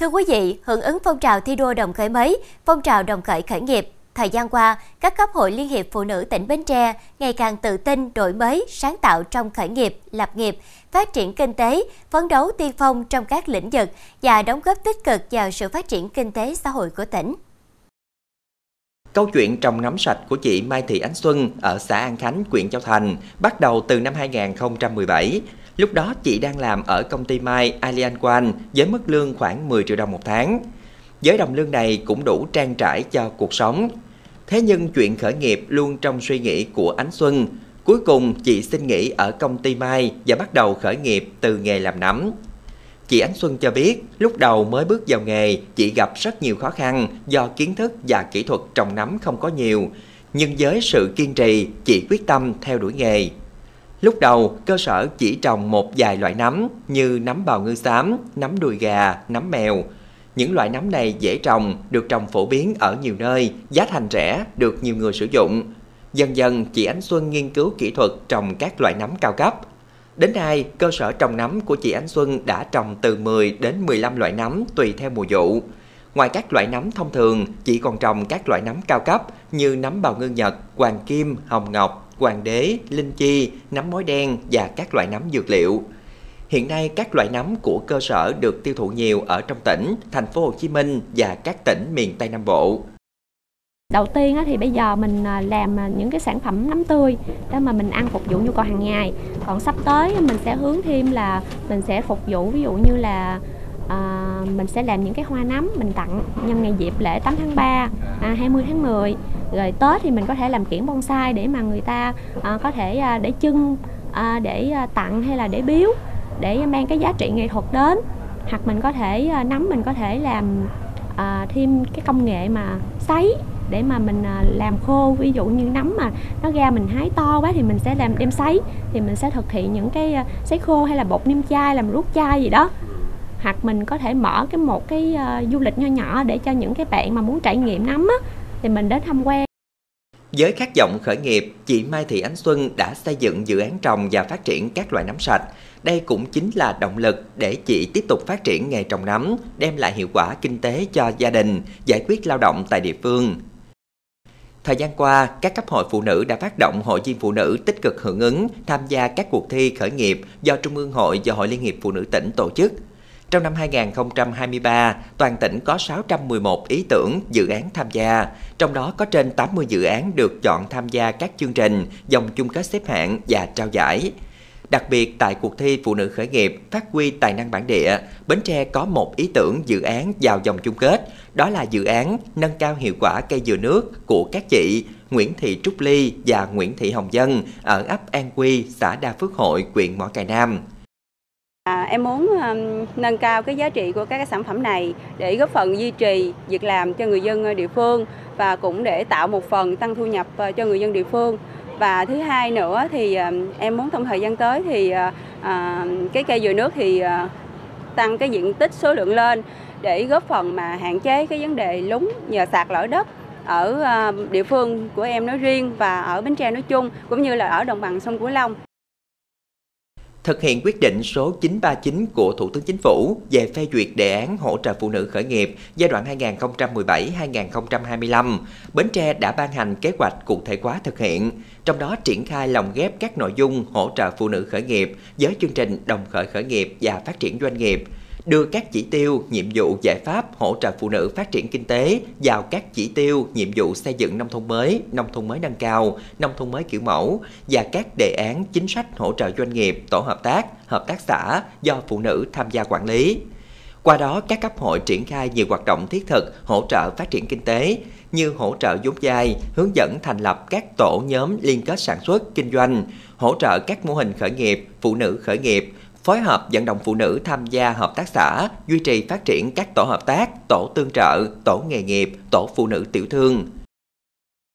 Thưa quý vị, hưởng ứng phong trào thi đua đồng khởi mới, phong trào đồng khởi khởi nghiệp, thời gian qua, các cấp hội Liên hiệp Phụ nữ tỉnh Bến Tre ngày càng tự tin, đổi mới, sáng tạo trong khởi nghiệp, lập nghiệp, phát triển kinh tế, phấn đấu tiên phong trong các lĩnh vực và đóng góp tích cực vào sự phát triển kinh tế xã hội của tỉnh. Câu chuyện trồng nấm sạch của chị Mai Thị Ánh Xuân ở xã An Khánh, huyện Châu Thành bắt đầu từ năm 2017 Lúc đó chị đang làm ở công ty Mai Alian Quan với mức lương khoảng 10 triệu đồng một tháng. Với đồng lương này cũng đủ trang trải cho cuộc sống. Thế nhưng chuyện khởi nghiệp luôn trong suy nghĩ của Ánh Xuân. Cuối cùng chị xin nghỉ ở công ty Mai và bắt đầu khởi nghiệp từ nghề làm nấm. Chị Ánh Xuân cho biết, lúc đầu mới bước vào nghề, chị gặp rất nhiều khó khăn do kiến thức và kỹ thuật trồng nấm không có nhiều. Nhưng với sự kiên trì, chị quyết tâm theo đuổi nghề. Lúc đầu, cơ sở chỉ trồng một vài loại nấm như nấm bào ngư xám, nấm đùi gà, nấm mèo. Những loại nấm này dễ trồng, được trồng phổ biến ở nhiều nơi, giá thành rẻ, được nhiều người sử dụng. Dần dần, chị Ánh Xuân nghiên cứu kỹ thuật trồng các loại nấm cao cấp. Đến nay, cơ sở trồng nấm của chị Ánh Xuân đã trồng từ 10 đến 15 loại nấm tùy theo mùa vụ. Ngoài các loại nấm thông thường, chị còn trồng các loại nấm cao cấp như nấm bào ngư Nhật, hoàng kim, hồng ngọc, hoàng đế, linh chi, nấm mối đen và các loại nấm dược liệu. Hiện nay các loại nấm của cơ sở được tiêu thụ nhiều ở trong tỉnh, thành phố Hồ Chí Minh và các tỉnh miền Tây Nam Bộ. Đầu tiên thì bây giờ mình à, làm à, những cái sản phẩm nấm tươi để mà mình ăn phục vụ nhu cầu hàng ngày. Còn sắp tới mình sẽ hướng thêm là mình sẽ phục vụ ví dụ như là à, mình sẽ làm những cái hoa nấm mình tặng nhân ngày dịp lễ 8 tháng 3, à, 20 tháng 10 rồi Tết thì mình có thể làm kiển bonsai để mà người ta à, có thể à, để trưng à, ờ, để à, tặng hay là để biếu để mang cái giá trị nghệ thuật đến. Hoặc mình có thể à, nấm mình có thể làm à, thêm cái công nghệ mà sấy để mà mình làm khô. Ví dụ như nấm mà nó ra mình hái to quá thì mình sẽ làm đem sấy thì mình sẽ thực hiện những cái sấy khô hay là bột niêm chai làm rút chai gì đó. Hoặc mình có thể mở cái một cái uh, du lịch nho nhỏ để cho những cái bạn mà muốn trải nghiệm nấm á thì mình đến tham quan với khát vọng khởi nghiệp, chị Mai Thị Ánh Xuân đã xây dựng dự án trồng và phát triển các loại nấm sạch. Đây cũng chính là động lực để chị tiếp tục phát triển nghề trồng nấm, đem lại hiệu quả kinh tế cho gia đình, giải quyết lao động tại địa phương. Thời gian qua, các cấp hội phụ nữ đã phát động hội viên phụ nữ tích cực hưởng ứng, tham gia các cuộc thi khởi nghiệp do Trung ương Hội và Hội Liên hiệp Phụ nữ tỉnh tổ chức – trong năm 2023, toàn tỉnh có 611 ý tưởng, dự án tham gia, trong đó có trên 80 dự án được chọn tham gia các chương trình, dòng chung kết xếp hạng và trao giải. Đặc biệt tại cuộc thi Phụ nữ khởi nghiệp phát huy tài năng bản địa, Bến Tre có một ý tưởng dự án vào dòng chung kết, đó là dự án nâng cao hiệu quả cây dừa nước của các chị Nguyễn Thị Trúc Ly và Nguyễn Thị Hồng Dân ở ấp An Quy, xã Đa Phước Hội, huyện Mỏ Cày Nam. À, em muốn um, nâng cao cái giá trị của các cái sản phẩm này để góp phần duy trì việc làm cho người dân ờ, địa phương và cũng để tạo một phần tăng thu nhập uh, cho người dân địa phương. Và thứ hai nữa thì um, em muốn trong thời gian tới thì uh, cái cây dừa nước thì uh, tăng cái diện tích số lượng lên để góp phần mà hạn chế cái vấn đề lúng nhờ sạt lở đất ở uh, địa phương của em nói riêng và ở Bến Tre nói chung cũng như là ở đồng bằng sông Cửu Long thực hiện quyết định số 939 của Thủ tướng Chính phủ về phê duyệt đề án hỗ trợ phụ nữ khởi nghiệp giai đoạn 2017-2025, Bến Tre đã ban hành kế hoạch cụ thể hóa thực hiện, trong đó triển khai lồng ghép các nội dung hỗ trợ phụ nữ khởi nghiệp với chương trình đồng khởi khởi nghiệp và phát triển doanh nghiệp, đưa các chỉ tiêu, nhiệm vụ giải pháp hỗ trợ phụ nữ phát triển kinh tế vào các chỉ tiêu, nhiệm vụ xây dựng nông thôn mới, nông thôn mới nâng cao, nông thôn mới kiểu mẫu và các đề án chính sách hỗ trợ doanh nghiệp, tổ hợp tác, hợp tác xã do phụ nữ tham gia quản lý. Qua đó, các cấp hội triển khai nhiều hoạt động thiết thực hỗ trợ phát triển kinh tế như hỗ trợ vốn dài, hướng dẫn thành lập các tổ nhóm liên kết sản xuất, kinh doanh, hỗ trợ các mô hình khởi nghiệp, phụ nữ khởi nghiệp, phối hợp vận động phụ nữ tham gia hợp tác xã, duy trì phát triển các tổ hợp tác, tổ tương trợ, tổ nghề nghiệp, tổ phụ nữ tiểu thương.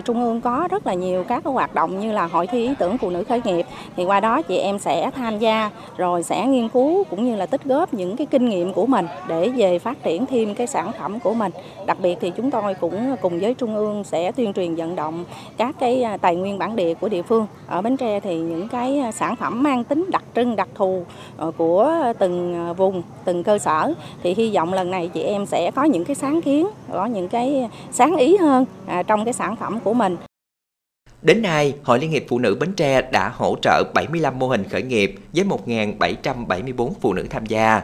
Trung ương có rất là nhiều các hoạt động như là hội thi ý tưởng phụ nữ khởi nghiệp thì qua đó chị em sẽ tham gia rồi sẽ nghiên cứu cũng như là tích góp những cái kinh nghiệm của mình để về phát triển thêm cái sản phẩm của mình. Đặc biệt thì chúng tôi cũng cùng với Trung ương sẽ tuyên truyền vận động các cái à, tài nguyên bản địa của địa phương. Ở Bến Tre thì những cái à, sản phẩm mang tính đặc trưng đặc thù ờ, của từng à, vùng, từng cơ sở thì hy vọng lần này chị em sẽ có những cái sáng kiến, có những cái sáng ý hơn À, trong cái sản phẩm của mình. Đến nay, Hội Liên hiệp Phụ nữ Bến Tre đã hỗ trợ 75 mô hình khởi nghiệp với 1.774 phụ nữ tham gia.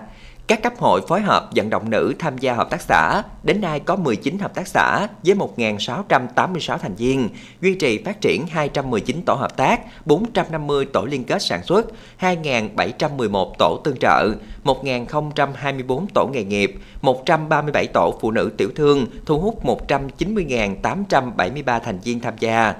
Các cấp hội phối hợp vận động nữ tham gia hợp tác xã, đến nay có 19 hợp tác xã với 1.686 thành viên, duy trì phát triển 219 tổ hợp tác, 450 tổ liên kết sản xuất, 2.711 tổ tương trợ, 1.024 tổ nghề nghiệp, 137 tổ phụ nữ tiểu thương, thu hút 190.873 thành viên tham gia.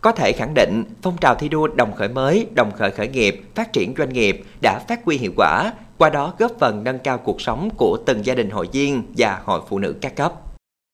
Có thể khẳng định, phong trào thi đua đồng khởi mới, đồng khởi khởi nghiệp, phát triển doanh nghiệp đã phát huy hiệu quả, qua đó góp phần nâng cao cuộc sống của từng gia đình hội viên và hội phụ nữ các cấp.